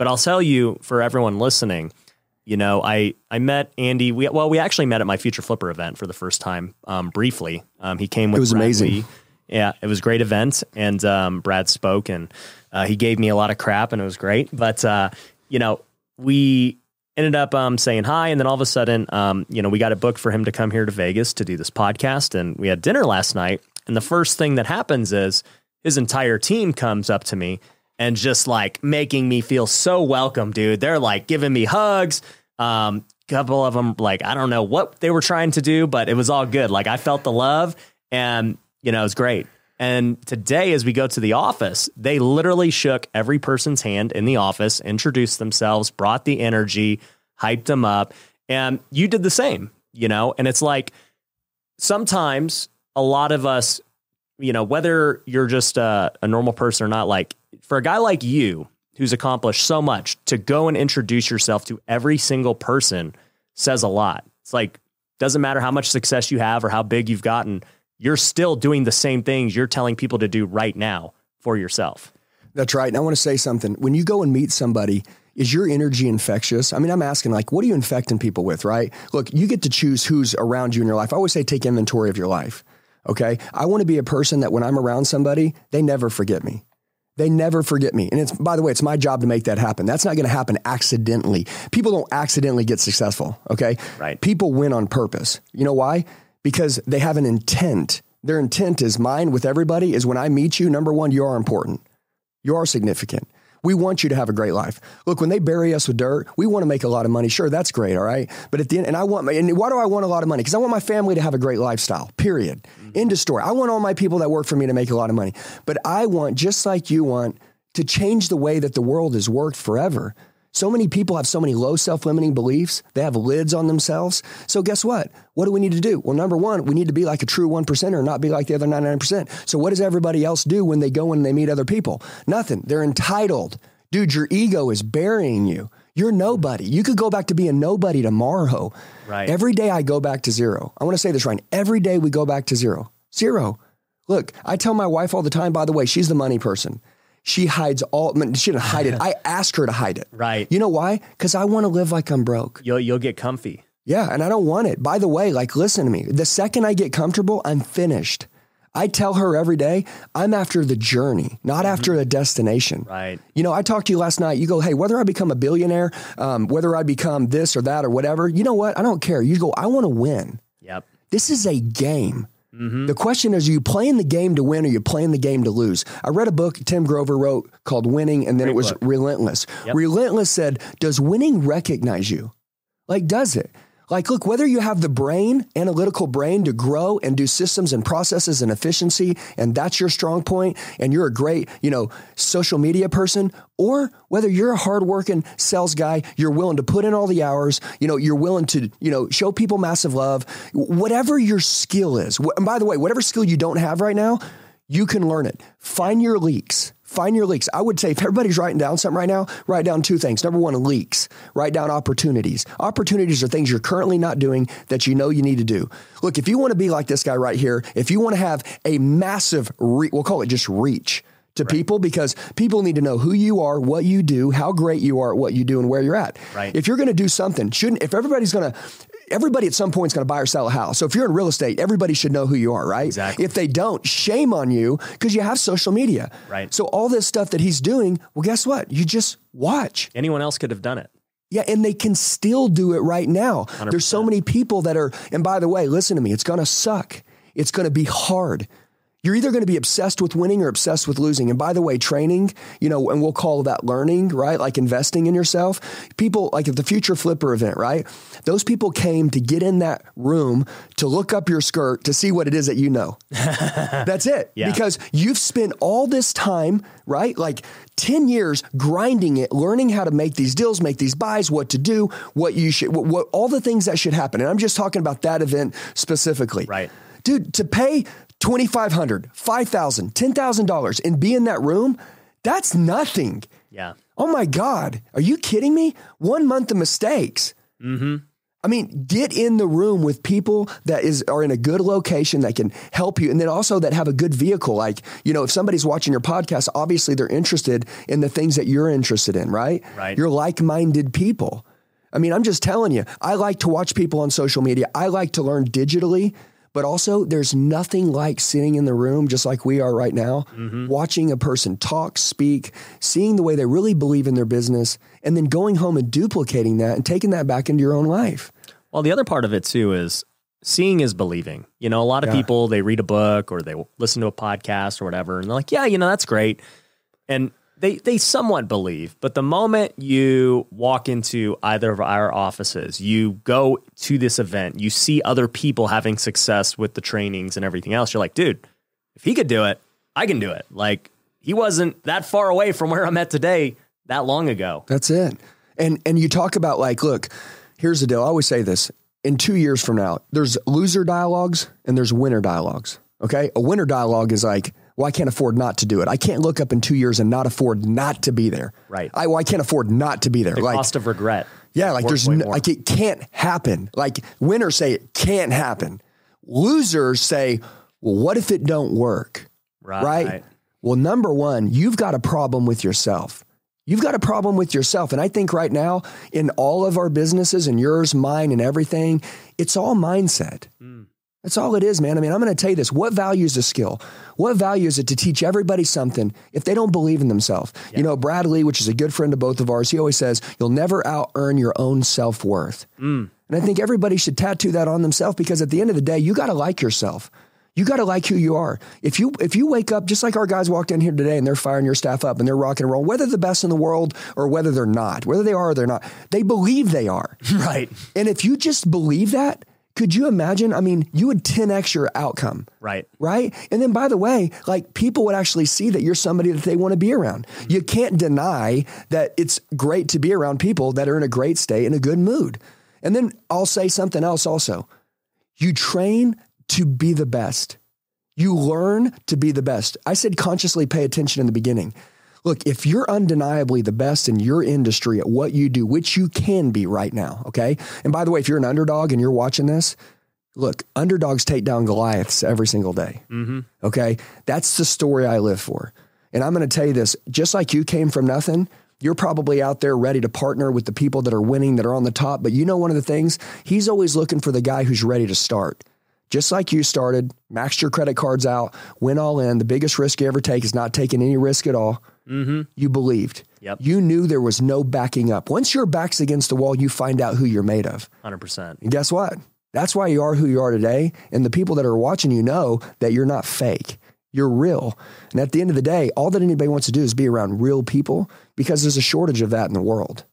But I'll tell you for everyone listening, you know, I I met Andy. We well, we actually met at my Future Flipper event for the first time, um, briefly. Um, he came with. It was Brad amazing. Lee. Yeah, it was a great event, and um, Brad spoke, and uh, he gave me a lot of crap, and it was great. But uh, you know, we ended up um, saying hi, and then all of a sudden, um, you know, we got it booked for him to come here to Vegas to do this podcast, and we had dinner last night. And the first thing that happens is his entire team comes up to me and just like making me feel so welcome, dude. They're like giving me hugs. Um, couple of them, like I don't know what they were trying to do, but it was all good. Like I felt the love, and you know, it was great. And today, as we go to the office, they literally shook every person's hand in the office, introduced themselves, brought the energy, hyped them up, and you did the same. You know, and it's like sometimes a lot of us, you know, whether you're just a, a normal person or not, like for a guy like you who's accomplished so much to go and introduce yourself to every single person says a lot. It's like, doesn't matter how much success you have or how big you've gotten, you're still doing the same things you're telling people to do right now for yourself. That's right. And I want to say something. When you go and meet somebody, is your energy infectious? I mean, I'm asking, like, what are you infecting people with, right? Look, you get to choose who's around you in your life. I always say take inventory of your life. Okay. I want to be a person that when I'm around somebody, they never forget me. They never forget me. And it's, by the way, it's my job to make that happen. That's not going to happen accidentally. People don't accidentally get successful. Okay. Right. People win on purpose. You know why? Because they have an intent. Their intent is mine with everybody is when I meet you, number one, you are important. You are significant. We want you to have a great life. Look, when they bury us with dirt, we want to make a lot of money. Sure, that's great, all right. But at the end, and I want, my, and why do I want a lot of money? Because I want my family to have a great lifestyle. Period. Mm-hmm. End of story. I want all my people that work for me to make a lot of money. But I want, just like you want, to change the way that the world has worked forever. So many people have so many low self limiting beliefs. They have lids on themselves. So, guess what? What do we need to do? Well, number one, we need to be like a true 1%er, not be like the other 99%. So, what does everybody else do when they go and they meet other people? Nothing. They're entitled. Dude, your ego is burying you. You're nobody. You could go back to being nobody tomorrow. Right. Every day I go back to zero. I want to say this right. Every day we go back to zero. Zero. Look, I tell my wife all the time, by the way, she's the money person. She hides all, she didn't hide it. I asked her to hide it. Right. You know why? Because I want to live like I'm broke. You'll you'll get comfy. Yeah, and I don't want it. By the way, like, listen to me. The second I get comfortable, I'm finished. I tell her every day, I'm after the journey, not after a destination. Right. You know, I talked to you last night. You go, hey, whether I become a billionaire, um, whether I become this or that or whatever, you know what? I don't care. You go, I want to win. Yep. This is a game. Mm-hmm. The question is, are you playing the game to win or are you playing the game to lose? I read a book Tim Grover wrote called Winning, and then Great it was book. Relentless. Yep. Relentless said, Does winning recognize you? Like, does it? Like, look, whether you have the brain, analytical brain to grow and do systems and processes and efficiency, and that's your strong point, and you're a great, you know, social media person, or whether you're a hardworking sales guy, you're willing to put in all the hours, you know, you're willing to, you know, show people massive love, whatever your skill is. And by the way, whatever skill you don't have right now, you can learn it. Find your leaks. Find your leaks. I would say if everybody's writing down something right now, write down two things. Number one, leaks. Write down opportunities. Opportunities are things you're currently not doing that you know you need to do. Look, if you want to be like this guy right here, if you want to have a massive, re- we'll call it just reach to people because people need to know who you are, what you do, how great you are at what you do, and where you're at. Right. If you're going to do something, shouldn't, if everybody's going to, everybody at some point is going to buy or sell a house. So if you're in real estate, everybody should know who you are, right? Exactly. If they don't, shame on you because you have social media. Right. So all this stuff that he's doing, well, guess what? You just watch. Anyone else could have done it. Yeah, and they can still do it right now. There's so many people that are, and by the way, listen to me, it's gonna suck. It's gonna be hard. You're either going to be obsessed with winning or obsessed with losing. And by the way, training, you know, and we'll call that learning, right? Like investing in yourself. People, like at the Future Flipper event, right? Those people came to get in that room to look up your skirt to see what it is that you know. That's it. Yeah. Because you've spent all this time, right? Like 10 years grinding it, learning how to make these deals, make these buys, what to do, what you should, what, what all the things that should happen. And I'm just talking about that event specifically. Right. Dude, to pay $2,500, $5,000, $10,000 and be in that room, that's nothing. Yeah. Oh my God. Are you kidding me? One month of mistakes. Mm-hmm. I mean, get in the room with people that is are in a good location that can help you, and then also that have a good vehicle. Like, you know, if somebody's watching your podcast, obviously they're interested in the things that you're interested in, right? Right. You're like-minded people. I mean, I'm just telling you, I like to watch people on social media. I like to learn digitally, but also there's nothing like sitting in the room, just like we are right now, mm-hmm. watching a person talk, speak, seeing the way they really believe in their business, and then going home and duplicating that and taking that back into your own life. Well, the other part of it too is seeing is believing. You know, a lot of Yeah. people they read a book or they listen to a podcast or whatever, and they're like, "Yeah, you know, that's great," and they they somewhat believe. But the moment you walk into either of our offices, you go to this event, you see other people having success with the trainings and everything else. You're like, dude, if he could do it, I can do it. Like he wasn't that far away from where I'm at today that long ago. That's it. And and you talk about like, look, here's the deal. I always say this. In two years from now, there's loser dialogues and there's winner dialogues. Okay. A winner dialogue is like, well, I can't afford not to do it. I can't look up in two years and not afford not to be there. Right. I, well, I can't afford not to be there. The like, cost of regret. yeah, like there's no, like it can't happen. Like winners say it can't happen. Losers say, well, what if it don't work? right. right? Well, number one, you've got a problem with yourself. You've got a problem with yourself. And I think right now, in all of our businesses and yours, mine, and everything, it's all mindset. Mm. That's all it is, man. I mean, I'm going to tell you this. What value is a skill? What value is it to teach everybody something if they don't believe in themselves? You know, Brad Lee, which is a good friend of both of ours, he always says, you'll never out earn your own self worth. Mm. And I think everybody should tattoo that on themselves because at the end of the day, you got to like yourself. You got to like who you are. If you if you wake up just like our guys walked in here today and they're firing your staff up and they're rocking and rolling, whether the best in the world or whether they're not, whether they are or they're not, they believe they are. Right. and if you just believe that, could you imagine? I mean, you would 10x your outcome Right. right? And then by the way, like people would actually see that you're somebody that they want to be around. Mm-hmm. You can't deny that it's great to be around people that are in a great state in a good mood. And then I'll say something else also. You train to be the best. You learn to be the best. I said consciously pay attention in the beginning. Look, if you're undeniably the best in your industry at what you do, which you can be right now, okay? And by the way, if you're an underdog and you're watching this, look, underdogs take down Goliaths every single day. Mm-hmm. Okay. That's the story I live for. And I'm going to tell you this just like you came from nothing, you're probably out there ready to partner with the people that are winning, that are on the top. But you know, one of the things, he's always looking for the guy who's ready to start. Just like you started, maxed your credit cards out, went all in. The biggest risk you ever take is not taking any risk at all. Mm-hmm. You believed. Yep. You knew there was no backing up. Once your back's against the wall, you find out who you're made of. 100%. And guess what? That's why you are who you are today. And the people that are watching you know that you're not fake. You're real. And at the end of the day, all that anybody wants to do is be around real people because there's a shortage of that in the world.